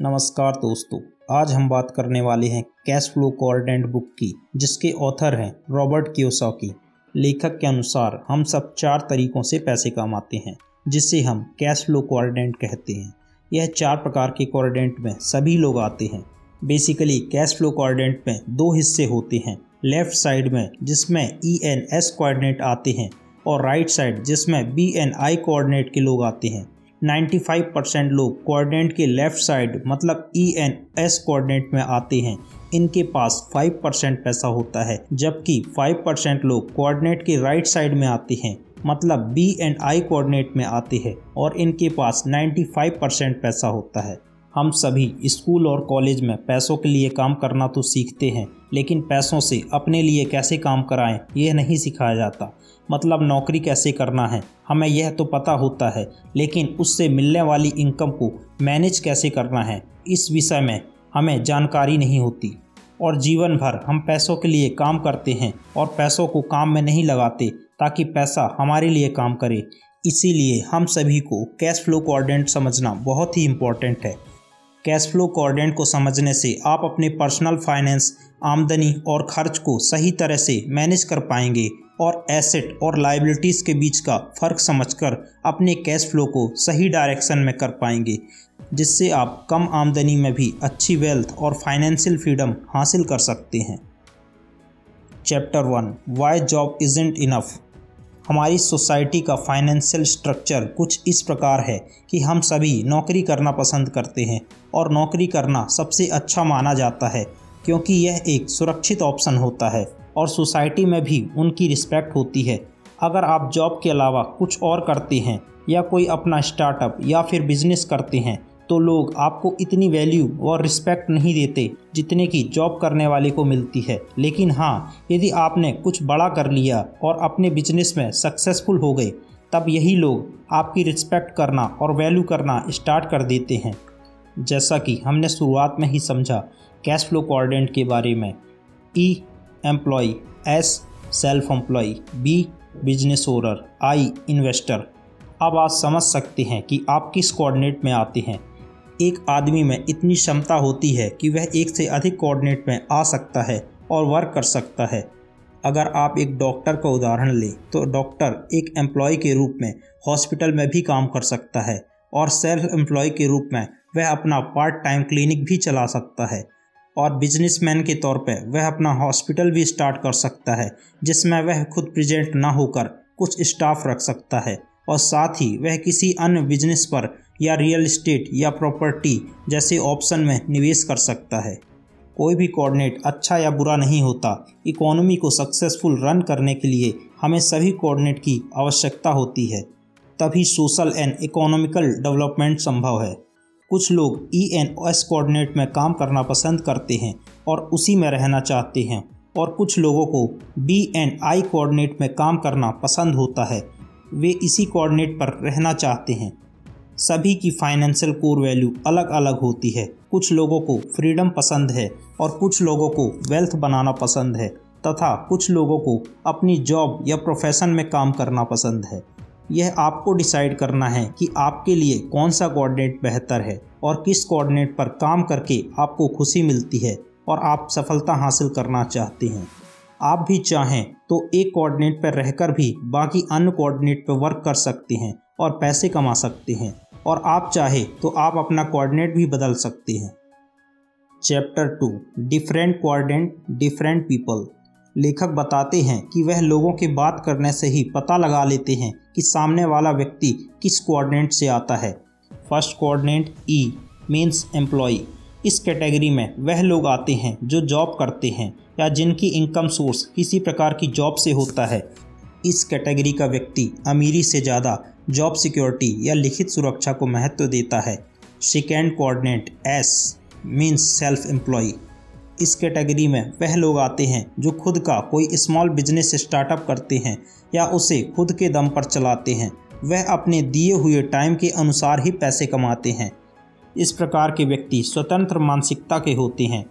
नमस्कार दोस्तों, आज हम बात करने वाले हैं कैश फ्लो कोऑर्डिनेट बुक की, जिसके ऑथर हैं रॉबर्ट कियोसाकी। लेखक के अनुसार हम सब चार तरीकों से पैसे कमाते हैं, जिसे हम कैश फ्लो कोऑर्डिनेट कहते हैं। यह चार प्रकार के कोऑर्डिनेट में सभी लोग आते हैं। बेसिकली कैश फ्लो कोऑर्डिनेट में दो हिस्से होते हैं, लेफ़्ट साइड में जिसमें ई एन एस कोऑर्डिनेट आते हैं और राइट साइड जिसमें बी एन आई कोऑर्डिनेट के लोग आते हैं। 95 परसेंट लोग कोऑर्डिनेट के लेफ़्ट साइड मतलब ई एन एस कोऑर्डिनेट में आते हैं। इनके पास 5 परसेंट पैसा होता है, जबकि 5 परसेंट लोग कोऑर्डिनेट के राइट साइड में आते हैं मतलब बी एंड आई कोऑर्डिनेट में आते हैं, और इनके पास 95 परसेंट पैसा होता है। हम सभी स्कूल और कॉलेज में पैसों के लिए काम करना तो सीखते हैं, लेकिन पैसों से अपने लिए कैसे काम कराएँ, यह नहीं सिखाया जाता। मतलब नौकरी कैसे करना है? हमें यह तो पता होता है, लेकिन उससे मिलने वाली इनकम को मैनेज कैसे करना है? इस विषय में हमें जानकारी नहीं होती। और जीवन भर हम पैसों के लिए काम करते हैं और पैसों को काम में नहीं लगाते ताकि पैसा हमारे लिए काम करे। इसीलिए हम सभी को कैश फ्लो कोऑर्डिनेट समझना बहुत ही इम्पोर्टेंट है। कैश फ्लो कोऑर्डिनेट को समझने से आप अपने पर्सनल फाइनेंस आमदनी और खर्च को सही तरह से मैनेज कर पाएँगे और एसेट और लाइबिलिटीज़ के बीच का फ़र्क समझकर अपने कैश फ्लो को सही डायरेक्शन में कर पाएँगे, जिससे आप कम आमदनी में भी अच्छी वेल्थ और फाइनेंशियल फ्रीडम हासिल कर सकते हैं। Chapter one why job isn't enough हमारी सोसाइटी का फाइनेंशियल स्ट्रक्चर कुछ इस प्रकार है कि हम सभी नौकरी करना पसंद करते हैं और नौकरी करना सबसे अच्छा माना जाता है, क्योंकि यह एक सुरक्षित ऑप्शन होता है और सोसाइटी में भी उनकी रिस्पेक्ट होती है। अगर आप जॉब के अलावा कुछ और करते हैं या कोई अपना स्टार्टअप या फिर बिज़नेस करते हैं तो लोग आपको इतनी वैल्यू और रिस्पेक्ट नहीं देते जितने की जॉब करने वाले को मिलती है। लेकिन हाँ यदि आपने कुछ बड़ा कर लिया और अपने बिज़नेस में सक्सेसफुल हो गए, तब यही लोग आपकी रिस्पेक्ट करना और वैल्यू करना स्टार्ट कर देते हैं। जैसा कि हमने शुरुआत में ही समझा कैश फ्लो कोऑर्डिनेट के बारे में। E employ S self employ B business owner I investor अब आप समझ सकते हैं कि आप किस कोऑर्डिनेट में आते हैं। एक आदमी में इतनी क्षमता होती है कि वह एक से अधिक कोऑर्डिनेट में आ सकता है और वर्क कर सकता है। अगर आप एक डॉक्टर का उदाहरण लें तो डॉक्टर एक एम्प्लॉय के रूप में हॉस्पिटल में भी काम कर सकता है और सेल्फ एम्प्लॉय के रूप में वह अपना पार्ट टाइम क्लिनिक भी चला सकता है और बिजनेसमैन के तौर पर वह अपना हॉस्पिटल भी स्टार्ट कर सकता है, जिसमें वह खुद प्रेजेंट ना होकर कुछ स्टाफ रख सकता है। और साथ ही वह किसी अन्य बिज़नेस पर या रियल इस्टेट या प्रॉपर्टी जैसे ऑप्शन में निवेश कर सकता है। कोई भी कोऑर्डिनेट अच्छा या बुरा नहीं होता। इकोनॉमी को सक्सेसफुल रन करने के लिए हमें सभी कोऑर्डिनेट की आवश्यकता होती है। तभी सोशल एंड इकोनॉमिकल डेवलपमेंट संभव है। कुछ लोग ई एन एस कोऑर्डिनेट में काम करना पसंद करते हैं और उसी में रहना चाहते हैं और कुछ लोगों को बी एंड आई कोऑर्डिनेट में काम करना पसंद होता है। वे इसी कोऑर्डिनेट पर रहना चाहते हैं। सभी की फाइनेंशियल कोर वैल्यू अलग अलग होती है। कुछ लोगों को फ्रीडम पसंद है और कुछ लोगों को वेल्थ बनाना पसंद है तथा कुछ लोगों को अपनी जॉब या प्रोफेशन में काम करना पसंद है। यह आपको डिसाइड करना है कि आपके लिए कौन सा कोऑर्डिनेट बेहतर है और किस कोऑर्डिनेट पर काम करके आपको खुशी मिलती है और आप सफलता हासिल करना चाहते हैं। आप भी चाहें तो एक कोऑर्डिनेट पर रहकर भी बाकी अन्य कोऑर्डिनेट पर वर्क कर सकते हैं और पैसे कमा सकते हैं। और आप चाहे तो आप अपना कोऑर्डिनेट भी बदल सकते हैं। Chapter two different coordinate different people लेखक बताते हैं कि वह लोगों के बात करने से ही पता लगा लेते हैं कि सामने वाला व्यक्ति किस कोऑर्डिनेट से आता है। First coordinate E means employ इस कैटेगरी में वह लोग आते हैं जो जॉब करते हैं या जिनकी इनकम सोर्स किसी प्रकार की जॉब से होता है। इस कैटेगरी का व्यक्ति अमीरी से ज़्यादा जॉब सिक्योरिटी या लिखित सुरक्षा को महत्व देता है। Second coordinate S means self employ इस कैटेगरी में वह लोग आते हैं जो खुद का कोई स्मॉल बिज़नेस स्टार्टअप करते हैं या उसे खुद के दम पर चलाते हैं। वह अपने दिए हुए टाइम के अनुसार ही पैसे कमाते हैं। इस प्रकार के व्यक्ति स्वतंत्र मानसिकता के होते हैं।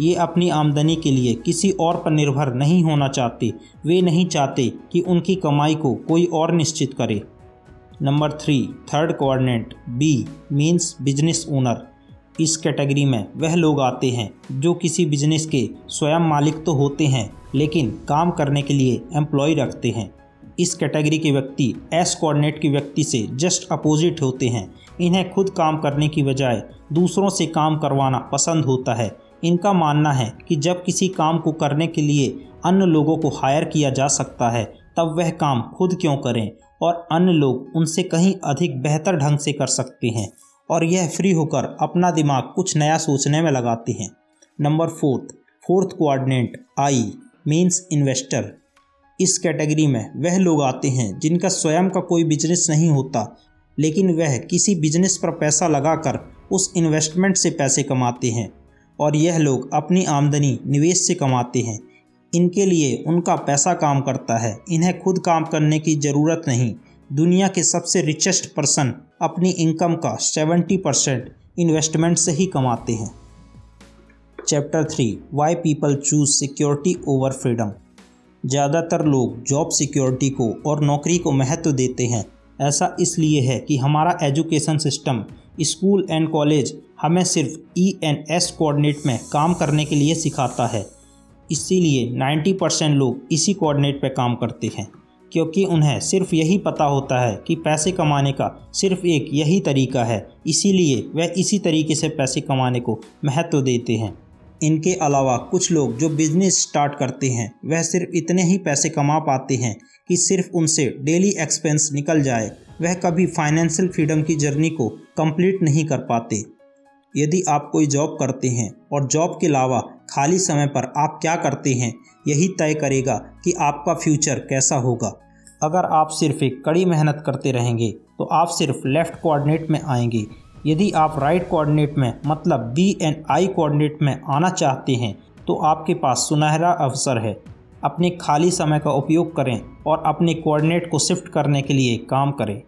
ये अपनी आमदनी के लिए किसी और पर निर्भर नहीं होना चाहते। वे नहीं चाहते कि उनकी कमाई को कोई और निश्चित करे। Number three, third coordinate B, means business owner. इस कैटेगरी में वह लोग आते हैं जो किसी बिज़नेस के स्वयं मालिक तो होते हैं, लेकिन काम करने के लिए एम्प्लॉय रखते हैं। इस कैटेगरी के व्यक्ति, एस कोऑर्डिनेट के व्यक्ति से जस्ट अपोजिट होते हैं। इन्हें खुद काम करने की बजाय दूसरों से काम करवाना पसंद होता है। इनका मानना है कि जब किसी काम को करने के लिए अन्य लोगों को हायर किया जा सकता है, तब वह काम खुद क्यों करें? और अन्य लोग उनसे कहीं अधिक बेहतर ढंग से कर सकते हैं और यह फ्री होकर अपना दिमाग कुछ नया सोचने में लगाते हैं। Number fourth fourth coordinate I means investor. इस कैटेगरी में वह लोग आते हैं जिनका स्वयं का कोई बिज़नेस नहीं होता, लेकिन वह किसी बिज़नेस पर पैसा लगाकर उस इन्वेस्टमेंट से पैसे कमाते हैं और यह लोग अपनी आमदनी निवेश से कमाते हैं। इनके लिए उनका पैसा काम करता है। इन्हें खुद काम करने की ज़रूरत नहीं। दुनिया के सबसे रिचेस्ट पर्सन अपनी इनकम का 70 परसेंट इन्वेस्टमेंट से ही कमाते हैं। Chapter three why people choose security over freedom ज़्यादातर लोग जॉब सिक्योरिटी को और नौकरी को महत्व देते हैं। ऐसा इसलिए है कि हमारा education system school and college हमें सिर्फ़ ई एन एस कोऑर्डिनेट में काम करने के लिए सिखाता है। इसीलिए 90 परसेंट लोग इसी कोऑर्डिनेट पर काम करते हैं, क्योंकि उन्हें सिर्फ़ यही पता होता है कि पैसे कमाने का सिर्फ़ एक यही तरीका है, इसीलिए वह इसी तरीके से पैसे कमाने को महत्व देते हैं। इनके अलावा कुछ लोग जो बिज़नेस स्टार्ट करते हैं वह सिर्फ़ इतने ही पैसे कमा पाते हैं कि सिर्फ़ उनसे डेली एक्सपेंस निकल जाए वह कभी फाइनेंशियल फ्रीडम की जर्नी को कंप्लीट नहीं कर पाते। यदि आप कोई जॉब करते हैं और जॉब के अलावा खाली समय पर आप क्या करते हैं, यही तय करेगा कि आपका फ्यूचर कैसा होगा। अगर आप सिर्फ़ एक कड़ी मेहनत करते रहेंगे तो आप सिर्फ़ लेफ़्ट कोऑर्डिनेट में आएँगे। यदि आप राइट कोऑर्डिनेट में मतलब बी एंड आई कोऑर्डिनेट में आना चाहते हैं तो आपके पास सुनहरा अवसर है। अपने खाली समय का उपयोग करें और अपने कोऑर्डिनेट को शिफ्ट करने के लिए काम करें।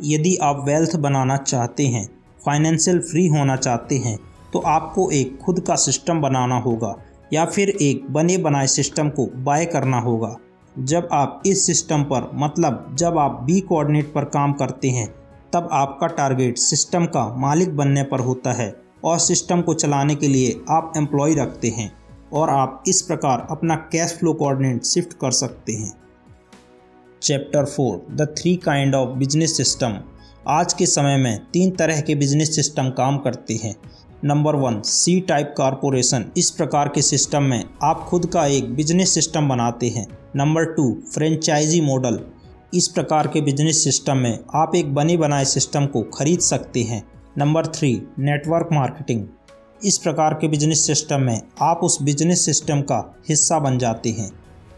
यदि आप वेल्थ बनाना चाहते हैं, फाइनेंशियल फ्री होना चाहते हैं तो आपको एक खुद का सिस्टम बनाना होगा या फिर एक बने बनाए सिस्टम को बाय करना होगा। जब आप इस सिस्टम पर मतलब जब आप बी कोऑर्डिनेट पर काम करते हैं, तब आपका टारगेट सिस्टम का मालिक बनने पर होता है और सिस्टम को चलाने के लिए आप एम्प्लॉय रखते हैं और आप इस प्रकार अपना कैश फ्लो कोऑर्डिनेट शिफ्ट कर सकते हैं। Chapter four the three kind of business system आज के समय में तीन तरह के बिज़नेस सिस्टम काम करते हैं। Number one C type corporation इस प्रकार के सिस्टम में आप खुद का एक बिज़नेस सिस्टम बनाते हैं। नंबर टू फ्रेंचाइजी मॉडल इस प्रकार के बिज़नेस सिस्टम में आप एक बने बनाए सिस्टम को खरीद सकते हैं। नंबर थ्री नेटवर्क मार्केटिंग इस प्रकार के बिज़नेस सिस्टम में आप उस बिज़नेस सिस्टम का हिस्सा बन जाते हैं।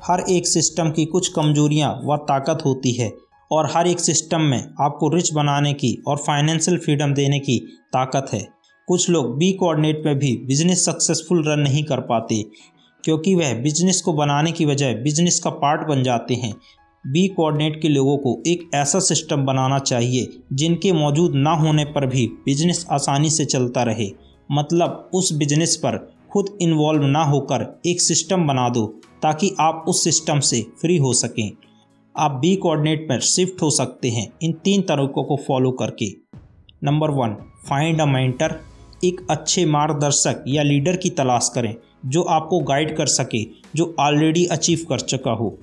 हर एक सिस्टम की कुछ कमजोरियाँ व ताकत होती है और हर एक सिस्टम में आपको रिच बनाने की और फाइनेंशियल फ्रीडम देने की ताकत है। कुछ लोग बी कोऑर्डिनेट में भी बिज़नेस सक्सेसफुल रन नहीं कर पाते, क्योंकि वह बिज़नेस को बनाने की बजाय बिज़नेस का पार्ट बन जाते हैं। बी कोऑर्डिनेट के लोगों को एक ऐसा सिस्टम बनाना चाहिए, जिनके मौजूद ना होने पर भी बिज़नेस आसानी से चलता रहे। मतलब उस बिज़नेस पर खुद इन्वॉल्व ना होकर एक सिस्टम बना दो, ताकि आप उस सिस्टम से फ्री हो सकें। आप बी कोऑर्डिनेट पर शिफ्ट हो सकते हैं इन तीन तरीकों को फॉलो करके। Number one find a mentor एक अच्छे मार्गदर्शक या लीडर की तलाश करें, जो आपको गाइड कर सके, जो ऑलरेडी अचीव कर चुका हो।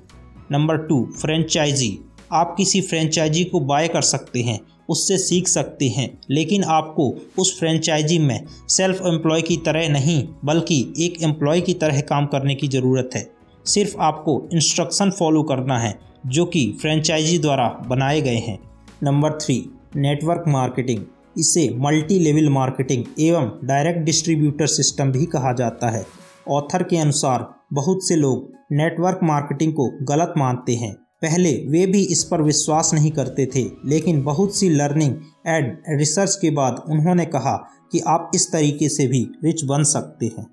नंबर टू फ्रेंचाइजी आप किसी फ्रेंचाइजी को बाय कर सकते हैं, उससे सीख सकते हैं, लेकिन आपको उस फ्रेंचाइजी में सेल्फ एम्प्लॉय की तरह नहीं, बल्कि एक एम्प्लॉय की तरह काम करने की ज़रूरत है। सिर्फ़ आपको इंस्ट्रक्शन फॉलो करना है, जो कि फ्रेंचाइजी द्वारा बनाए गए हैं। नंबर थ्री नेटवर्क मार्केटिंग इसे मल्टी लेवल मार्केटिंग एवं डायरेक्ट डिस्ट्रीब्यूटर सिस्टम भी कहा जाता है। ऑथर के अनुसार, बहुत से लोग नेटवर्क मार्केटिंग को गलत मानते हैं। पहले वे भी इस पर विश्वास नहीं करते थे, लेकिन बहुत सी लर्निंग एंड रिसर्च के बाद उन्होंने कहा कि आप इस तरीके से भी रिच बन सकते हैं।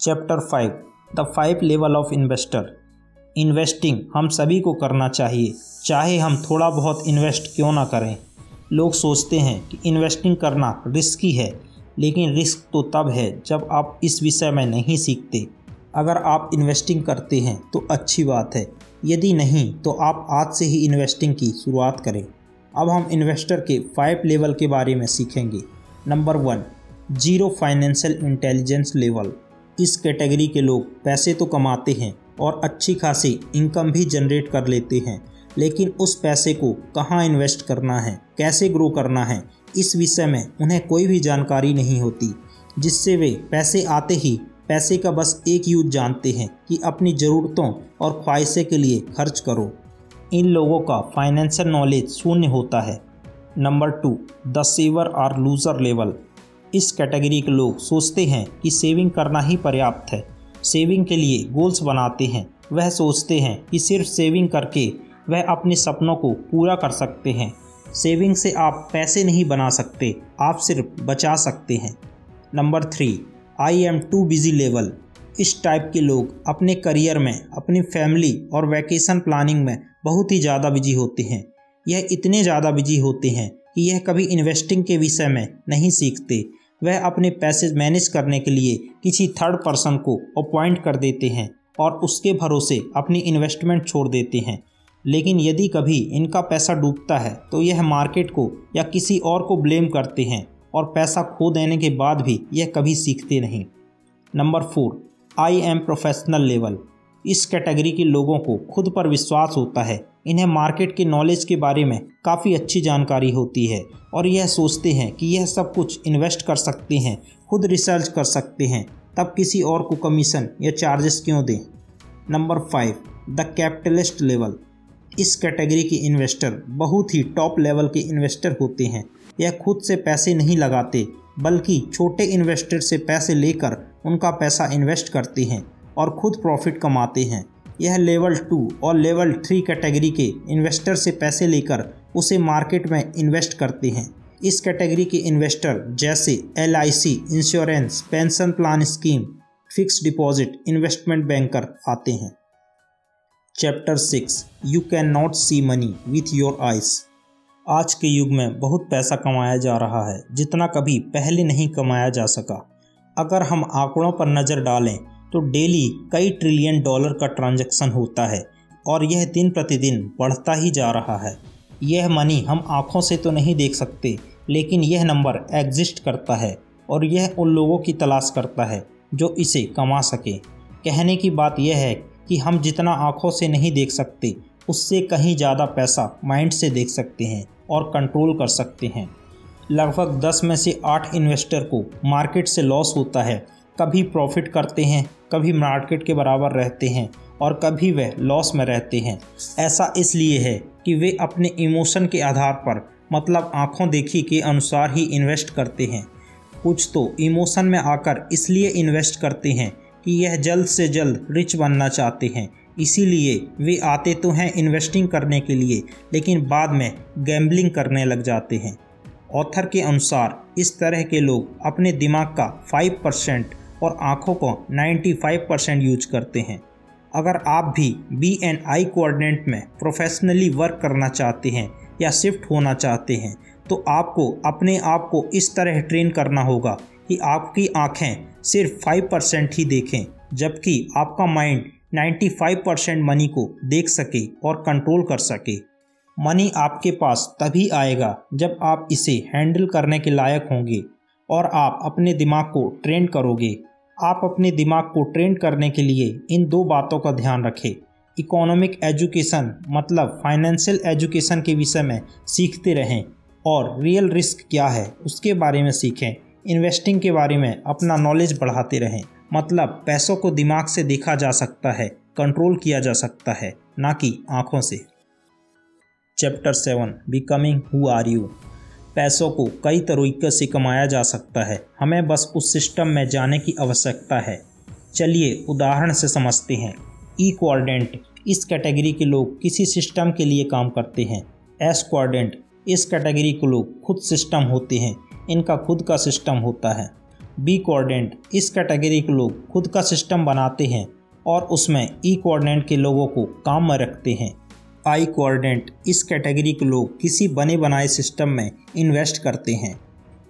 Chapter five, the five level of investor. Investing हम सभी को करना चाहिए, चाहे हम थोड़ा बहुत इन्वेस्ट क्यों ना करें। लोग सोचते हैं कि इन्वेस्टिंग करना रिस्की है, लेकिन रिस्क तो तब है जब आप इस विषय में नहीं सीखते। अगर आप इन्वेस्टिंग करते हैं तो अच्छी बात है, यदि नहीं तो आप आज से ही इन्वेस्टिंग की शुरुआत करें। अब हम इन्वेस्टर के फाइव लेवल के बारे में सीखेंगे। Number one zero financial intelligence level इस कैटेगरी के लोग पैसे तो कमाते हैं और अच्छी खासी इनकम भी जनरेट कर लेते हैं। लेकिन उस पैसे को कहाँ इन्वेस्ट करना है, कैसे ग्रो करना है, इस विषय में उन्हें कोई भी जानकारी नहीं होती, जिससे वे पैसे आते ही पैसे का बस एक यूज़ जानते हैं कि अपनी ज़रूरतों और ख्वाहिशें के लिए खर्च करो। इन लोगों का फाइनेंशियल नॉलेज शून्य होता है। Number two the saver or loser level इस कैटेगरी के लोग सोचते हैं कि सेविंग करना ही पर्याप्त है। सेविंग के लिए गोल्स बनाते हैं। वह सोचते हैं कि सिर्फ़ सेविंग करके वह अपने सपनों को पूरा कर सकते हैं। सेविंग से आप पैसे नहीं बना सकते, आप सिर्फ़ बचा सकते हैं। Number three I am too busy level इस टाइप के लोग अपने करियर में, अपनी फैमिली और वैकेशन प्लानिंग में बहुत ही ज़्यादा बिज़ी होते हैं। यह इतने ज़्यादा बिज़ी होते हैं कि यह कभी इन्वेस्टिंग के विषय में नहीं सीखते। वह अपने पैसे मैनेज करने के लिए किसी थर्ड पर्सन को अपॉइंट कर देते हैं और उसके भरोसे अपनी इन्वेस्टमेंट छोड़ देते हैं। लेकिन यदि कभी इनका पैसा डूबता है तो यह मार्केट को या किसी और को ब्लेम करते हैं और पैसा खो देने के बाद भी यह कभी सीखते नहीं। Number four I am professional level इस कैटेगरी के लोगों को खुद पर विश्वास होता है। इन्हें मार्केट के नॉलेज के बारे में काफ़ी अच्छी जानकारी होती है और यह सोचते हैं कि यह सब कुछ इन्वेस्ट कर सकते हैं, खुद रिसर्च कर सकते हैं, तब किसी और को कमीशन या चार्जेस क्यों दें? Number five, the capitalist level. इस कैटेगरी के इन्वेस्टर बहुत ही टॉप लेवल के इन्वेस्टर होते हैं। यह खुद से पैसे नहीं लगाते, बल्कि छोटे इन्वेस्टर से पैसे लेकर उनका पैसा इन्वेस्ट करते हैं और खुद प्रॉफिट कमाते हैं। यह लेवल टू और लेवल थ्री कैटेगरी के इन्वेस्टर से पैसे लेकर उसे मार्केट में इन्वेस्ट करते हैं। इस कैटेगरी के इन्वेस्टर जैसे LIC insurance, pension plan scheme fix deposit, investment banker आते हैं। Chapter six you can not see money with your eyes आज के युग में बहुत पैसा कमाया जा रहा है, जितना कभी पहले नहीं कमाया जा सका। अगर हम आंकड़ों पर नज़र डालें तो डेली कई ट्रिलियन डॉलर का ट्रांजैक्शन होता है, और यह दिन प्रतिदिन बढ़ता ही जा रहा है। यह मनी हम आँखों से तो नहीं देख सकते, लेकिन यह नंबर एग्जिस्ट करता है, और यह उन लोगों की तलाश करता है, जो इसे कमा सके। कहने की बात यह है कि हम जितना आँखों से नहीं देख सकते, उससे कहीं ज़्यादा पैसा माइंड से देख सकते हैं और कंट्रोल कर सकते हैं। लगभग 10 में से 8 इन्वेस्टर को मार्केट से लॉस होता है। कभी प्रॉफिट करते हैं, कभी मार्केट के बराबर रहते हैं और कभी वह लॉस में रहते हैं। ऐसा इसलिए है कि वे अपने इमोशन के आधार पर मतलब आँखों देखी के अनुसार ही इन्वेस्ट करते हैं। कुछ तो इमोशन में आकर इसलिए इन्वेस्ट करते हैं कि यह जल्द से जल्द रिच बनना चाहते हैं। इसीलिए वे आते तो हैं इन्वेस्टिंग करने के लिए, लेकिन बाद में गैम्बलिंग करने लग जाते हैं। ऑथर के अनुसार, इस तरह के लोग अपने दिमाग का 5 परसेंट और आँखों को 95 परसेंट यूज़ करते हैं। अगर आप भी बी एंड आई कोऑर्डिनेट में प्रोफेशनली वर्क करना चाहते हैं या शिफ्ट होना चाहते हैं तो आपको अपने आप को इस तरह ट्रेन करना होगा। कि आपकी आँखें सिर्फ़ 5 परसेंट ही देखें, जबकि आपका माइंड 95 परसेंट मनी को देख सके और कंट्रोल कर सके। मनी आपके पास तभी आएगा जब आप इसे हैंडल करने के लायक होंगे और आप अपने दिमाग को ट्रेन करोगे। आप अपने दिमाग को ट्रेन करने के लिए इन दो बातों का ध्यान रखें। इकोनॉमिक एजुकेशन मतलब फाइनेंशियल एजुकेशन के विषय में सीखते रहें और रियल रिस्क क्या है उसके बारे में सीखें। इन्वेस्टिंग के बारे में अपना नॉलेज बढ़ाते रहें। मतलब पैसों को दिमाग से देखा जा सकता है कंट्रोल किया जा सकता है, ना कि आँखों से। Chapter seven becoming who are you पैसों को कई तरीके से कमाया जा सकता है। हमें बस उस सिस्टम में जाने की आवश्यकता है। चलिए उदाहरण से समझते हैं। ई क्वाड्रेंट इस कैटेगरी के लोग किसी सिस्टम के लिए काम करते हैं। एस क्वाड्रेंट इस कैटेगरी के लोग खुद सिस्टम होते हैं। इनका खुद का सिस्टम होता है। बी क्वाड्रेंट इस कैटेगरी के लोग खुद का सिस्टम बनाते हैं और उसमें ई क्वाड्रेंट के लोगों को काम में रखते हैं। आई कोऑर्डिनेट इस कैटेगरी के लोग किसी बने बनाए सिस्टम में इन्वेस्ट करते हैं।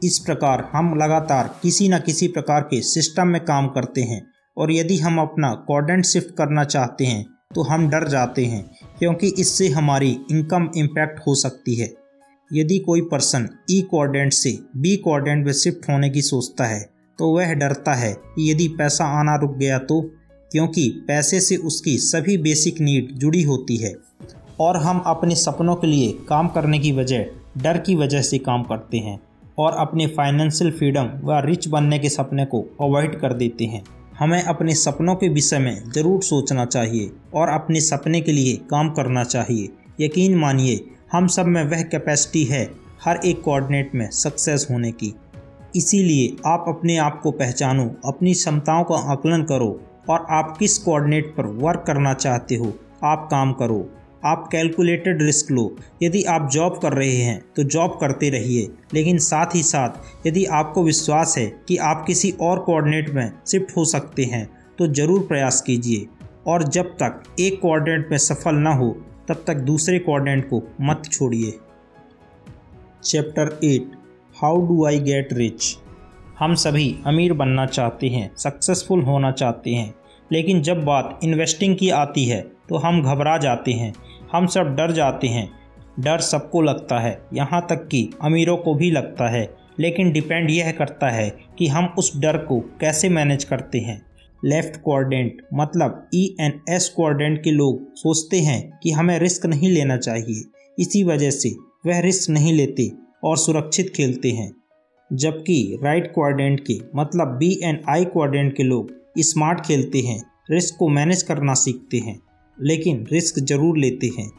इस प्रकार हम लगातार किसी न किसी प्रकार के सिस्टम में काम करते हैं और यदि हम अपना कोऑर्डिनेट शिफ्ट करना चाहते हैं तो हम डर जाते हैं क्योंकि इससे हमारी इनकम इम्पैक्ट हो सकती है। यदि कोई पर्सन ई कोऑर्डिनेट से बी कोऑर्डिनेट में शिफ्ट होने की सोचता है तो वह डरता है कि यदि पैसा आना रुक गया तो क्योंकि पैसे से उसकी सभी बेसिक नीड जुड़ी होती है। और हम अपने सपनों के लिए काम करने की वजह डर की वजह से काम करते हैं और अपने फाइनेंशियल फ्रीडम व रिच बनने के सपने को अवॉइड कर देते हैं। हमें अपने सपनों के विषय में ज़रूर सोचना चाहिए और अपने सपने के लिए काम करना चाहिए। यकीन मानिए हम सब में वह कैपेसिटी है हर एक कोऑर्डिनेट में सक्सेस होने की। इसीलिए आप अपने आप को पहचानो, अपनी क्षमताओं का आकलन करो और आप किस कोऑर्डिनेट पर वर्क करना चाहते हो, आप काम करो। आप कैलकुलेटेड रिस्क लो। यदि आप जॉब कर रहे हैं तो जॉब करते रहिए। लेकिन साथ ही साथ, यदि आपको विश्वास है कि आप किसी और कोऑर्डिनेट में शिफ्ट हो सकते हैं तो ज़रूर प्रयास कीजिए। और जब तक एक कोऑर्डिनेट में सफल न हो तब तक दूसरे कोऑर्डिनेट को मत छोड़िए। Chapter eight how do I get rich हम सभी अमीर बनना चाहते हैं सक्सेसफुल होना चाहते हैं, लेकिन जब बात इन्वेस्टिंग की आती है तो हम घबरा जाते हैं, हम सब डर जाते हैं। डर सबको लगता है, यहाँ तक कि अमीरों को भी लगता है, लेकिन डिपेंड यह करता है कि हम उस डर को कैसे मैनेज करते हैं। लेफ़्ट कोऑर्डिनेट मतलब ई एन एस कोऑर्डिनेट के लोग सोचते हैं कि हमें रिस्क नहीं लेना चाहिए। इसी वजह से वह रिस्क नहीं लेते और सुरक्षित खेलते हैं। जबकि राइट कोऑर्डिनेट के मतलब बी एन आई कोऑर्डिनेट के लोग स्मार्ट खेलते हैं, रिस्क को मैनेज करना सीखते हैं, लेकिन रिस्क ज़रूर लेते हैं।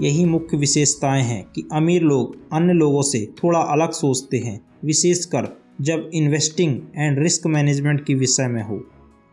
यही मुख्य विशेषताएँ हैं कि अमीर लोग अन्य लोगों से थोड़ा अलग सोचते हैं, विशेषकर जब इन्वेस्टिंग एंड रिस्क मैनेजमेंट के विषय में हो।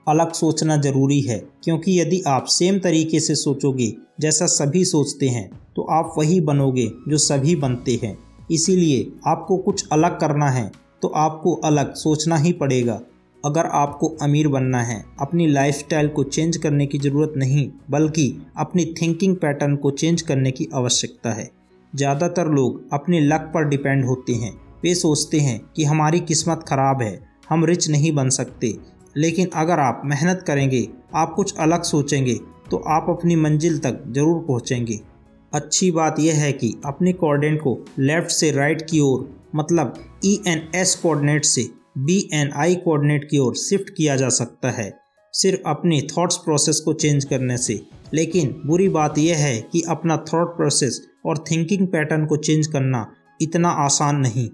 अलग सोचना ज़रूरी है, क्योंकि यदि आप सेम तरीके से सोचोगे, जैसा सभी सोचते हैं तो आप वही बनोगे जो सभी बनते हैं। इसीलिए आपको कुछ अलग करना है तो आपको अलग सोचना ही पड़ेगा। अगर आपको अमीर बनना है, अपनी लाइफस्टाइल को चेंज करने की ज़रूरत नहीं, बल्कि अपनी थिंकिंग पैटर्न को चेंज करने की आवश्यकता है। ज़्यादातर लोग अपने लक पर डिपेंड होते हैं। वे सोचते हैं कि हमारी किस्मत ख़राब है, हम रिच नहीं बन सकते लेकिन अगर आप मेहनत करेंगे, आप कुछ अलग सोचेंगे तो आप अपनी मंजिल तक ज़रूर पहुँचेंगे। अच्छी बात यह है कि अपने कोऑर्डिनेट को लेफ़्ट से राइट की ओर मतलब ई एन एस कोऑर्डिनेट से बी एन आई कोऑर्डिनेट की ओर शिफ्ट किया जा सकता है, सिर्फ़ अपने थॉट्स प्रोसेस को चेंज करने से। लेकिन बुरी बात यह है कि अपना थॉट प्रोसेस और थिंकिंग पैटर्न को चेंज करना इतना आसान नहीं।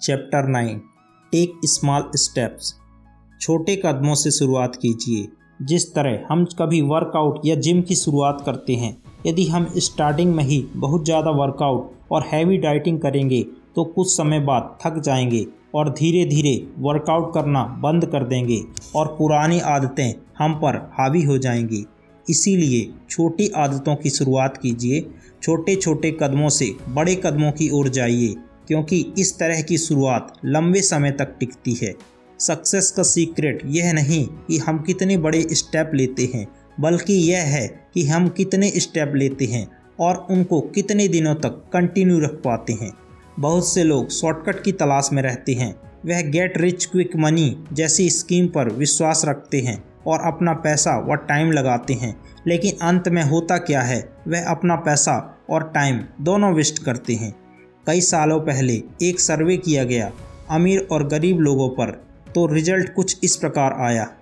Chapter nine take small steps छोटे कदमों से शुरुआत कीजिए। जिस तरह हम कभी वर्कआउट या जिम की शुरुआत करते हैं, यदि हम स्टार्टिंग में ही बहुत ज़्यादा वर्कआउट और हैवी डाइटिंग करेंगे तो कुछ समय बाद थक जाएँगे और धीरे धीरे वर्कआउट करना बंद कर देंगे और पुरानी आदतें हम पर हावी हो जाएँगी। इसीलिए छोटी आदतों की शुरुआत कीजिए। छोटे छोटे कदमों से बड़े कदमों की ओर जाइए, क्योंकि इस तरह की शुरुआत लंबे समय तक टिकती है। सक्सेस का सीक्रेट यह नहीं कि हम कितने बड़े स्टेप लेते हैं, बल्कि यह है कि हम कितने स्टेप लेते हैं और उनको कितने दिनों तक कंटिन्यू रख पाते हैं। बहुत से लोग शॉर्टकट की तलाश में रहते हैं। वह गेट रिच क्विक मनी जैसी स्कीम पर विश्वास रखते हैं और अपना पैसा व टाइम लगाते हैं। लेकिन अंत में होता क्या है? वह अपना पैसा और टाइम दोनों वेस्ट करते हैं। कई सालों पहले एक सर्वे किया गया। अमीर और गरीब लोगों पर तो रिज़ल्ट कुछ इस प्रकार आया।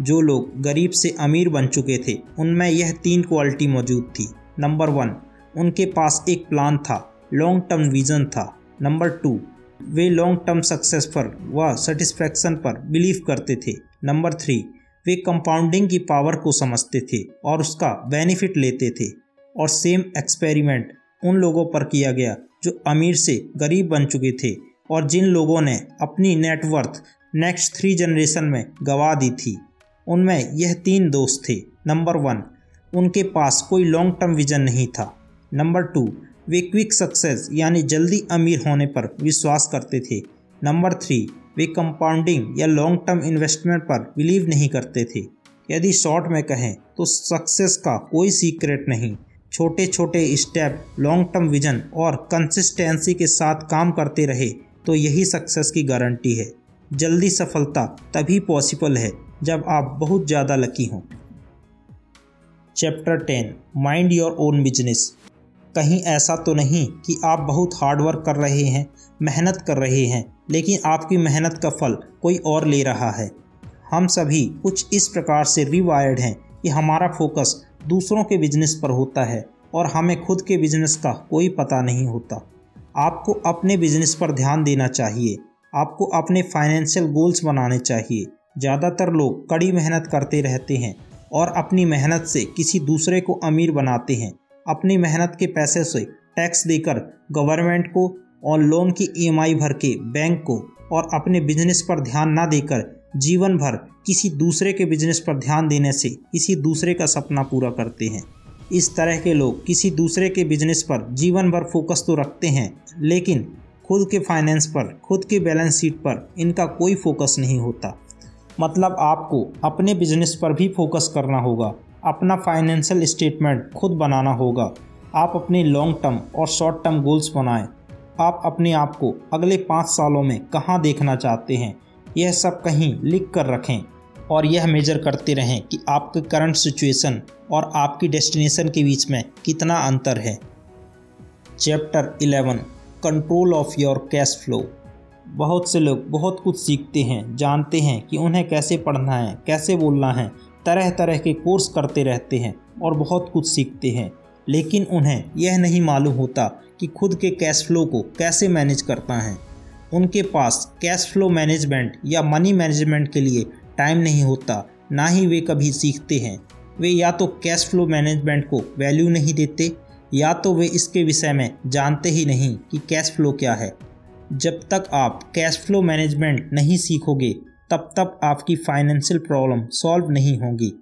जो लोग गरीब से अमीर बन चुके थे, उनमें यह तीन क्वालिटी मौजूद थी। नंबर वन, उनके पास एक प्लान था लॉन्ग टर्म विजन था। नंबर टू, वे लॉन्ग टर्म सक्सेस पर व सेटिस्फैक्शन पर बिलीव करते थे। नंबर थ्री, वे कंपाउंडिंग की पावर को समझते थे और उसका बेनिफिट लेते थे। और सेम एक्सपेरिमेंट उन लोगों पर किया गया, जो अमीर से गरीब बन चुके थे। और जिन लोगों ने अपनी नेटवर्थ नेक्स्ट थ्री जनरेशन में गवा दी थी। उनमें यह तीन दोस्त थे। नंबर वन, उनके पास कोई लॉन्ग टर्म विजन नहीं था। नंबर टू, वे क्विक सक्सेस यानी जल्दी अमीर होने पर विश्वास करते थे। नंबर थ्री, वे कंपाउंडिंग या लॉन्ग टर्म इन्वेस्टमेंट पर बिलीव नहीं करते थे। यदि शॉर्ट में कहें तो सक्सेस का कोई सीक्रेट नहीं। छोटे छोटे स्टेप लॉन्ग टर्म विजन और कंसिस्टेंसी के साथ काम करते रहे तो यही सक्सेस की गारंटी है। जल्दी सफलता तभी पॉसिबल है जब आप बहुत ज़्यादा लकी हों। Chapter ten mind your own business कहीं ऐसा तो नहीं कि आप बहुत हार्ड वर्क कर रहे हैं, मेहनत कर रहे हैं, लेकिन आपकी मेहनत का फल कोई और ले रहा है। हम सभी कुछ इस प्रकार से रिवायर्ड हैं कि हमारा फोकस दूसरों के बिज़नेस पर होता है और हमें खुद के बिज़नेस का कोई पता नहीं होता। आपको अपने बिज़नेस पर ध्यान देना चाहिए। आपको अपने फाइनेंशियल गोल्स बनाने चाहिए। ज़्यादातर लोग कड़ी मेहनत करते रहते हैं और अपनी मेहनत से किसी दूसरे को अमीर बनाते हैं। अपनी मेहनत के पैसे से टैक्स देकर गवर्नमेंट को और लोन की ईएमआई भर के बैंक को और अपने बिज़नेस पर ध्यान ना देकर जीवन भर किसी दूसरे के बिज़नेस पर ध्यान देने से किसी दूसरे का सपना पूरा करते हैं। इस तरह के लोग किसी दूसरे के बिज़नेस पर जीवन भर फोकस तो रखते हैं, लेकिन खुद के फाइनेंस पर, खुद के बैलेंस शीट पर इनका कोई फोकस नहीं होता। मतलब आपको अपने बिज़नेस पर भी फोकस करना होगा। अपना फाइनेंशियल स्टेटमेंट खुद बनाना होगा। आप अपने लॉन्ग टर्म और शॉर्ट टर्म गोल्स बनाएँ। आप अपने आप को अगले पाँच सालों में कहाँ देखना चाहते हैं, यह सब कहीं लिख कर रखें और यह मेजर करते रहें कि आपके करंट सिचुएशन और आपकी डेस्टिनेशन के बीच में कितना अंतर है। Chapter 11 control of your cash flow बहुत से लोग बहुत कुछ सीखते हैं, जानते हैं कि उन्हें कैसे पढ़ना है, कैसे बोलना है तरह तरह के कोर्स करते रहते हैं और बहुत कुछ सीखते हैं। लेकिन उन्हें यह नहीं मालूम होता कि खुद के कैश फ्लो को कैसे मैनेज करता है। उनके पास कैश फ्लो मैनेजमेंट या मनी मैनेजमेंट के लिए टाइम नहीं होता, ना ही वे कभी सीखते हैं। वे या तो कैश फ्लो मैनेजमेंट को वैल्यू नहीं देते या तो वे इसके विषय में जानते ही नहीं कि कैश फ्लो क्या है। जब तक आप कैश फ्लो मैनेजमेंट नहीं सीखोगे, तब तक आपकी फाइनेंशियल प्रॉब्लम सॉल्व नहीं होगी।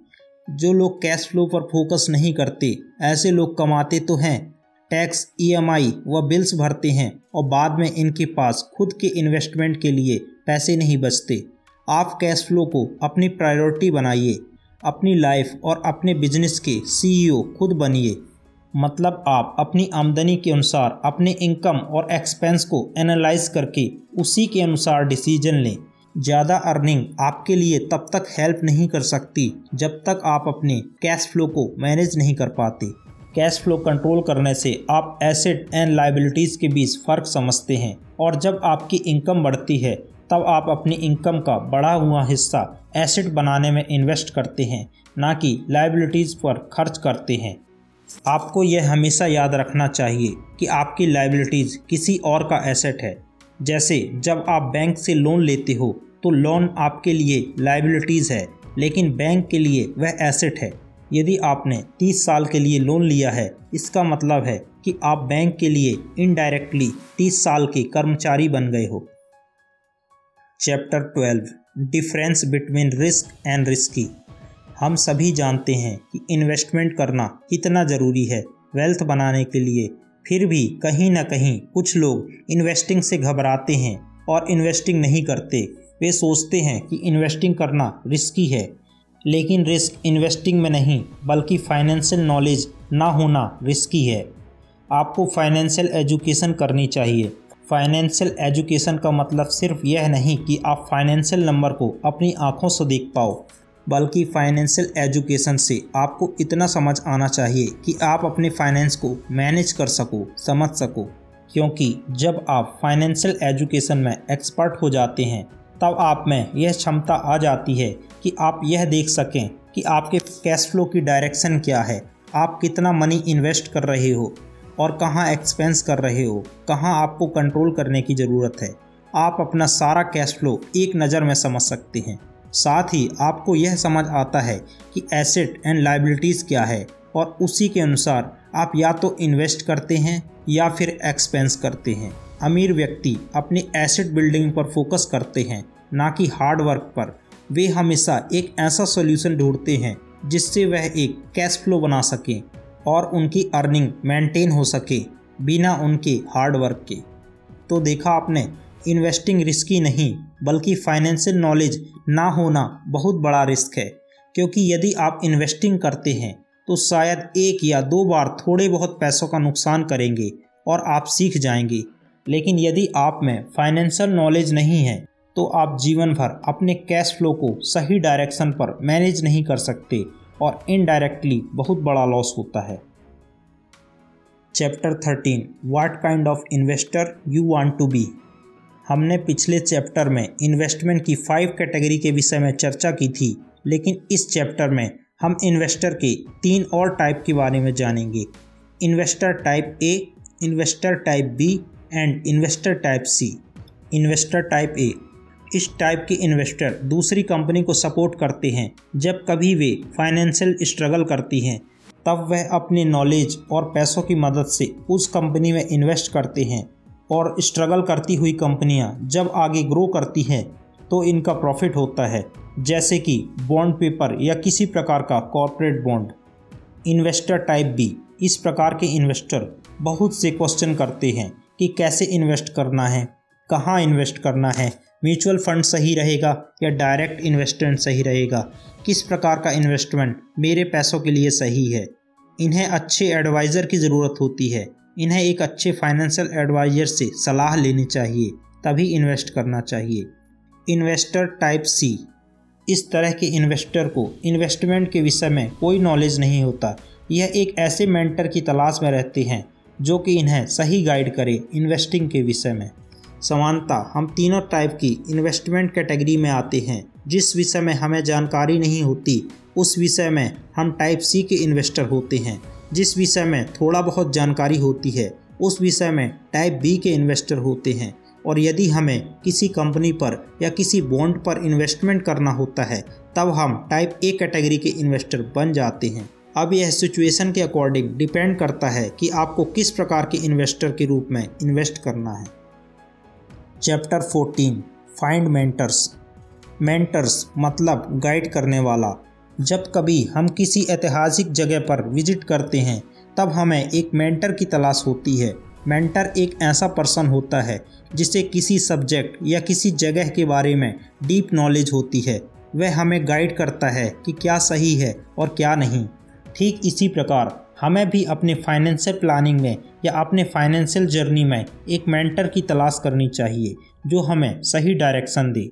जो लोग कैश फ्लो पर फोकस नहीं करते, ऐसे लोग कमाते तो हैं। टैक्स ईएमआई व बिल्स भरते हैं और बाद में इनके पास खुद के इन्वेस्टमेंट के लिए पैसे नहीं बचते। आप कैश फ्लो को अपनी प्रायोरिटी बनाइए, अपनी लाइफ और अपने बिज़नेस के सीईओ खुद बनिए। मतलब आप अपनी आमदनी के अनुसार अपने इनकम और एक्सपेंस को एनालाइज करके उसी के अनुसार डिसीज़न लें। ज़्यादा अर्निंग आपके लिए तब तक हेल्प नहीं कर सकती जब तक आप अपने कैश फ्लो को मैनेज नहीं कर पाते। कैश फ्लो कंट्रोल करने से आप एसेट एंड लाइबिलिटीज़ के बीच फ़र्क समझते हैं और जब आपकी इनकम बढ़ती है, तब आप अपनी इनकम का बढ़ा हुआ हिस्सा एसेट बनाने में इन्वेस्ट करते हैं, ना कि लाइबिलिटीज़ पर खर्च करते हैं। आपको यह हमेशा याद रखना चाहिए कि आपकी लाइबिलिटीज़ किसी और का एसेट है। जैसे जब आप बैंक से लोन लेते हो तो लोन आपके लिए लाइबिलिटीज़ है, लेकिन बैंक के लिए वह एसेट है। यदि आपने 30 साल के लिए लोन लिया है, इसका मतलब है कि आप बैंक के लिए इनडायरेक्टली 30 साल के कर्मचारी बन गए हो। Chapter 12 difference between risk and risky हम सभी जानते हैं कि इन्वेस्टमेंट करना कितना ज़रूरी है वेल्थ बनाने के लिए। फिर भी कहीं ना कहीं कुछ लोग इन्वेस्टिंग से घबराते हैं और इन्वेस्टिंग नहीं करते। वे सोचते हैं कि इन्वेस्टिंग करना रिस्की है, लेकिन रिस्क इन्वेस्टिंग में नहीं, बल्कि फाइनेंशियल नॉलेज ना होना रिस्की है। आपको फाइनेंशियल एजुकेशन करनी चाहिए। फाइनेंशियल एजुकेशन का मतलब सिर्फ़ यह नहीं कि आप फाइनेंशियल नंबर को अपनी आँखों से देख पाओ। बल्कि फाइनेंशियल एजुकेशन से आपको इतना समझ आना चाहिए कि आप अपने फाइनेंस को मैनेज कर सको, समझ सको। क्योंकि जब आप फाइनेंशियल एजुकेशन में एक्सपर्ट हो जाते हैं, तब आप में यह क्षमता आ जाती है कि आप यह देख सकें कि आपके कैश फ्लो की डायरेक्शन क्या है। आप कितना मनी इन्वेस्ट कर रहे हो और कहाँ एक्सपेंस कर रहे हो, कहाँ आपको कंट्रोल करने की ज़रूरत है। आप अपना सारा कैश फ्लो एक नज़र में समझ सकते हैं। साथ ही आपको यह समझ आता है कि एसेट एंड लाइबिलिटीज़ क्या है और उसी के अनुसार आप या तो इन्वेस्ट करते हैं या फिर एक्सपेंस करते हैं। अमीर व्यक्ति अपने एसेट बिल्डिंग पर फोकस करते हैं, ना कि हार्ड वर्क पर। वे हमेशा एक ऐसा सोल्यूशन ढूंढते हैं जिससे वह एक कैश फ्लो बना सकें और उनकी अर्निंग मेंटेन हो सके बिना उनके हार्ड वर्क के। तो देखा आपने इन्वेस्टिंग रिस्की नहीं बल्कि फाइनेंशियल नॉलेज ना होना बहुत बड़ा रिस्क है, क्योंकि यदि आप इन्वेस्टिंग करते हैं तो शायद एक या दो बार थोड़े बहुत पैसों का नुकसान करेंगे और आप सीख जाएँगे। लेकिन यदि आप में फाइनेंशियल नॉलेज नहीं है तो आप जीवन भर अपने कैश फ्लो को सही डायरेक्शन पर मैनेज नहीं कर सकते और इनडायरेक्टली बहुत बड़ा लॉस होता है। Chapter thirteen what kind of investor you want to be हमने पिछले चैप्टर में इन्वेस्टमेंट की फाइव कैटेगरी के विषय में चर्चा की थी, लेकिन इस चैप्टर में हम इन्वेस्टर के तीन और टाइप के बारे में जानेंगे। Investor type A investor type B and investor type C investor type A इस टाइप के इन्वेस्टर दूसरी कंपनी को सपोर्ट करते हैं। जब कभी वे फाइनेंशियल स्ट्रगल करती हैं, तब वह अपने नॉलेज और पैसों की मदद से उस कंपनी में इन्वेस्ट करते हैं। और स्ट्रगल करती हुई कंपनियाँ जब आगे ग्रो करती हैं तो इनका प्रॉफिट होता है। जैसे कि बॉन्ड पेपर या किसी प्रकार का corporate bond investor type B इस प्रकार के इन्वेस्टर बहुत से क्वेश्चन करते हैं कि कैसे इन्वेस्ट करना है, कहाँ इन्वेस्ट करना है म्यूचुअल फंड सही रहेगा या डायरेक्ट इन्वेस्टमेंट सही रहेगा, किस प्रकार का इन्वेस्टमेंट मेरे पैसों के लिए सही है। इन्हें अच्छे एडवाइज़र की ज़रूरत होती है। इन्हें एक अच्छे फाइनेंशियल एडवाइज़र से सलाह लेनी चाहिए, तभी इन्वेस्ट करना चाहिए। इन्वेस्टर टाइप सी इस तरह के इन्वेस्टर को इन्वेस्टमेंट के विषय में कोई नॉलेज नहीं होता। यह एक ऐसे मेंटर की तलाश में रहते हैं, जो कि इन्हें सही गाइड करे इन्वेस्टिंग के विषय में। समानता, हम तीनों टाइप की इन्वेस्टमेंट कैटेगरी में आते हैं। जिस विषय में हमें जानकारी नहीं होती, उस विषय में हम टाइप सी के इन्वेस्टर होते हैं। जिस विषय में थोड़ा बहुत जानकारी होती है, उस विषय में टाइप बी के इन्वेस्टर होते हैं। और यदि हमें किसी कंपनी पर या किसी बॉन्ड पर इन्वेस्टमेंट करना होता है, तब हम टाइप ए कैटेगरी के इन्वेस्टर बन जाते हैं। अब यह सिचुएशन के अकॉर्डिंग डिपेंड करता है कि आपको किस प्रकार के इन्वेस्टर के रूप में इन्वेस्ट करना है। चैप्टर 14 फाइंड मेंटर्स मेंटर्स मतलब गाइड करने वाला। जब कभी हम किसी ऐतिहासिक जगह पर विज़िट करते हैं, तब हमें एक मेंटर की तलाश होती है। मेंटर एक ऐसा पर्सन होता है, जिसे किसी सब्जेक्ट या किसी जगह के बारे में डीप नॉलेज होती है। वह हमें गाइड करता है कि क्या सही है और क्या नहीं। ठीक इसी प्रकार, हमें भी अपने फाइनेंशियल प्लानिंग में या अपने फाइनेंशियल जर्नी में एक मेंटर की तलाश करनी चाहिए, जो हमें सही डायरेक्शन दे।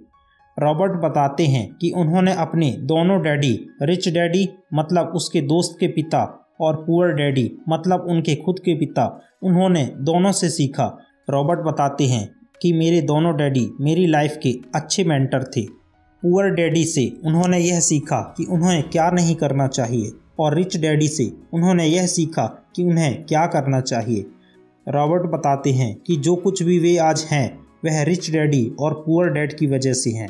रॉबर्ट बताते हैं कि उन्होंने अपने दोनों डैडी, रिच डैडी मतलब उसके दोस्त के पिता, और पुअर डैडी मतलब उनके खुद के पिता, उन्होंने दोनों से सीखा। रॉबर्ट बताते हैं कि मेरे दोनों डैडी मेरी लाइफ के अच्छे मेंटर थे। पुअर डैडी से उन्होंने यह सीखा कि उन्हें क्या नहीं करना चाहिए, और रिच डैडी से उन्होंने यह सीखा कि उन्हें क्या करना चाहिए। रॉबर्ट बताते हैं कि जो कुछ भी वे आज हैं, वह रिच डैडी और पुअर डैड की वजह से हैं।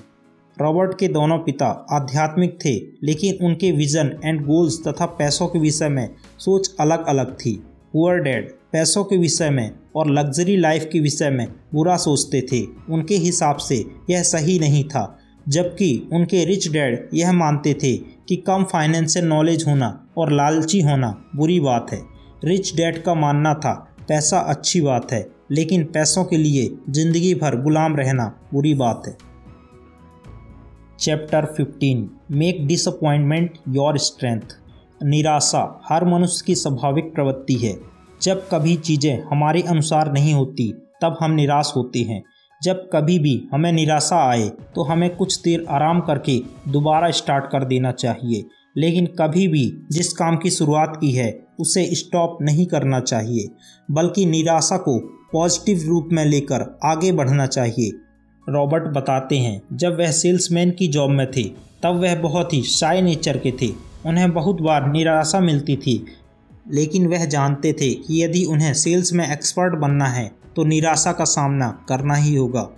रॉबर्ट के दोनों पिता आध्यात्मिक थे, लेकिन उनके विज़न एंड गोल्स तथा पैसों के विषय में सोच अलग अलग थी। पुअर डैड पैसों के विषय में और लग्जरी लाइफ के विषय में बुरा सोचते थे। उनके हिसाब से यह सही नहीं था, जबकि उनके रिच डैड यह मानते थे कि कम फाइनेंशियल नॉलेज होना और लालची होना बुरी बात है। रिच डैड का मानना था, पैसा अच्छी बात है, लेकिन पैसों के लिए ज़िंदगी भर गुलाम रहना बुरी बात है। Chapter 15 make disappointment your strength निराशा हर मनुष्य की स्वाभाविक प्रवृत्ति है। जब कभी चीज़ें हमारे अनुसार नहीं होती, तब हम निराश होते हैं। जब कभी भी हमें निराशा आए तो हमें कुछ देर आराम करके दोबारा स्टार्ट कर देना चाहिए। लेकिन कभी भी जिस काम की शुरुआत की है, उसे स्टॉप नहीं करना चाहिए। बल्कि निराशा को पॉजिटिव रूप में लेकर आगे बढ़ना चाहिए। रॉबर्ट बताते हैं, जब वह सेल्समैन की जॉब में थे, तब वह बहुत ही शाय नेचर के थे। उन्हें बहुत बार निराशा मिलती थी, लेकिन वह जानते थे कि यदि उन्हें सेल्स में एक्सपर्ट बनना है तो निराशा का सामना करना ही होगा।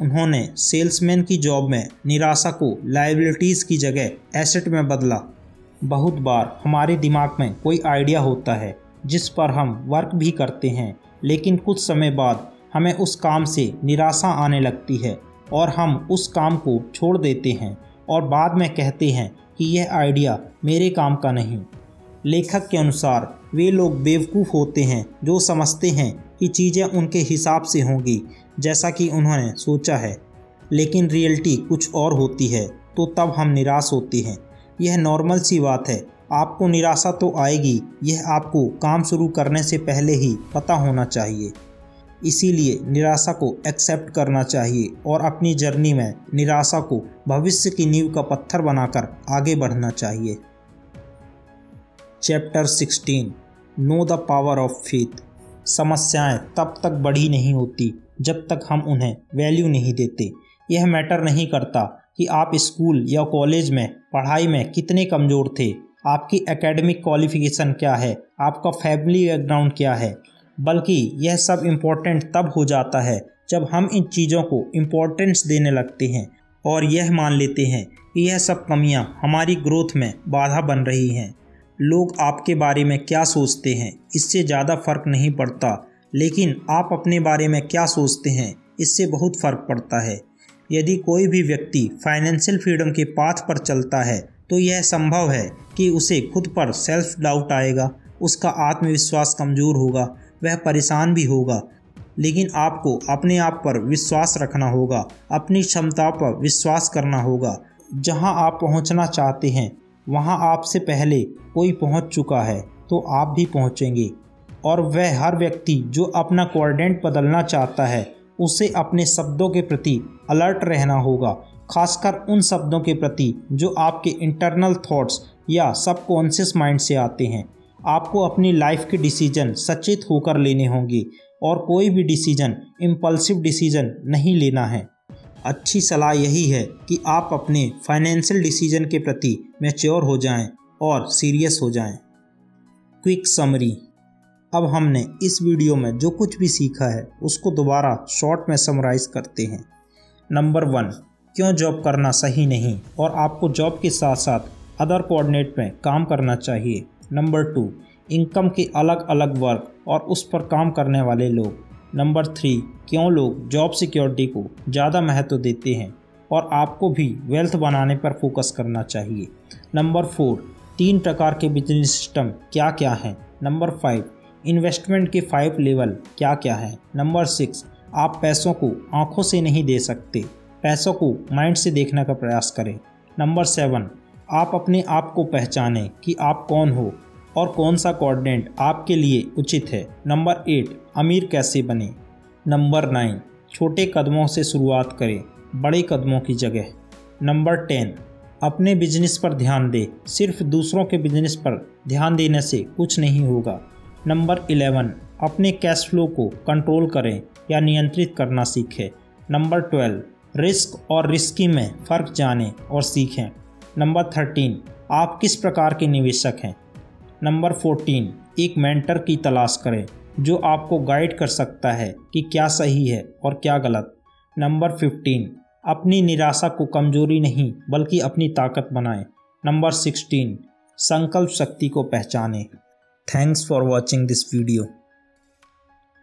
उन्होंने सेल्समैन की जॉब में निराशा को लाइबिलिटीज़ की जगह एसेट में बदला। बहुत बार हमारे दिमाग में कोई आइडिया होता है, जिस पर हम वर्क भी करते हैं, लेकिन कुछ समय बाद हमें उस काम से निराशा आने लगती है और हम उस काम को छोड़ देते हैं और बाद में कहते हैं कि यह आइडिया मेरे काम का नहीं। लेखक के अनुसार, वे लोग बेवकूफ़ होते हैं जो समझते हैं कि चीज़ें उनके हिसाब से होंगी, जैसा कि उन्होंने सोचा है। लेकिन रियलिटी कुछ और होती है तो तब हम निराश होते हैं। यह नॉर्मल सी बात है। आपको निराशा तो आएगी, यह आपको काम शुरू करने से पहले ही पता होना चाहिए। इसीलिए निराशा को एक्सेप्ट करना चाहिए और अपनी जर्नी में निराशा को भविष्य की नींव का पत्थर बनाकर आगे बढ़ना चाहिए। Chapter 16 know the power of faith समस्याएँ तब तक बड़ी नहीं होती जब तक हम उन्हें वैल्यू नहीं देते। यह मैटर नहीं करता कि आप स्कूल या कॉलेज में पढ़ाई में कितने कमज़ोर थे। आपकी एकेडमिक क्वालिफिकेशन क्या है? आपका फैमिली बैकग्राउंड क्या है? बल्कि यह सब इम्पोर्टेंट तब हो जाता है जब हम इन चीज़ों को इम्पोर्टेंस देने लगते हैं और यह मान लेते हैं कि यह सब कमियाँ हमारी ग्रोथ में बाधा बन रही हैं। लोग आपके बारे में क्या सोचते हैं, इससे ज़्यादा फ़र्क नहीं पड़ता, लेकिन आप अपने बारे में क्या सोचते हैं, इससे बहुत फ़र्क पड़ता है। यदि कोई भी व्यक्ति फाइनेंशियल फ्रीडम के पाथ पर चलता है तो यह संभव है कि उसे खुद पर सेल्फ डाउट आएगा, उसका आत्मविश्वास कमज़ोर होगा वह परेशान भी होगा। लेकिन आपको अपने आप पर विश्वास रखना होगा। अपनी क्षमता पर विश्वास करना होगा। जहाँ आप पहुँचना चाहते हैं, वहाँ आपसे पहले कोई पहुँच चुका है तो आप भी पहुँचेंगे। और वह हर व्यक्ति जो अपना कोऑर्डिनेट बदलना चाहता है, उसे अपने शब्दों के प्रति अलर्ट रहना होगा। खासकर उन शब्दों के प्रति जो आपके इंटरनल थॉट्स या सबकॉन्शियस माइंड से आते हैं। आपको अपनी लाइफ के डिसीज़न सचेत होकर लेने होंगे और कोई भी डिसीज़न इम्पल्सिव डिसीज़न नहीं लेना है। अच्छी सलाह यही है कि आप अपने फाइनेंशियल डिसीज़न के प्रति मैच्योर हो जाएँ और सीरियस हो जाएँ। क्विक समरी अब हमने इस वीडियो में जो कुछ भी सीखा है, उसको दोबारा शॉर्ट में समराइज करते हैं। नंबर वन क्यों जॉब करना सही नहीं और आपको जॉब के साथ साथ अदर कोऑर्डिनेट में काम करना चाहिए? नंबर टू इनकम के अलग अलग वर्क और उस पर काम करने वाले लोग। नंबर थ्री क्यों लोग जॉब सिक्योरिटी को ज़्यादा महत्व देते हैं और आपको भी वेल्थ बनाने पर फोकस करना चाहिए? नंबर फोर तीन प्रकार के बिज़नेस सिस्टम क्या क्या हैं? नंबर फाइव इन्वेस्टमेंट के फाइव लेवल क्या क्या हैं? नंबर सिक्स आप पैसों को आँखों से नहीं दे सकते। पैसों को माइंड से देखने का प्रयास करें। नंबर सेवन आप अपने आप को पहचानें कि आप कौन हो और कौन सा कोऑर्डिनेट आपके लिए उचित है। नंबर एट अमीर कैसे बने? नंबर नाइन छोटे कदमों से शुरुआत करें, बड़े कदमों की जगह। नंबर टेन अपने बिज़नेस पर ध्यान दें। सिर्फ़ दूसरों के बिज़नेस पर ध्यान देने से कुछ नहीं होगा। नंबर इलेवन अपने कैश फ्लो को कंट्रोल करें या नियंत्रित करना सीखें। नंबर ट्वेल्व रिस्क और रिस्की में फ़र्क जानें और सीखें। नंबर थर्टीन, आप किस प्रकार के निवेशक हैं? नंबर फोर्टीन, एक मेंटर की तलाश करें, जो आपको गाइड कर सकता है कि क्या सही है और क्या गलत। नंबर फिफ्टीन, अपनी निराशा को कमज़ोरी नहीं, बल्कि अपनी ताकत बनाएँ। नंबर सिक्सटीन, संकल्प शक्ति को पहचानें। Thanks for watching this video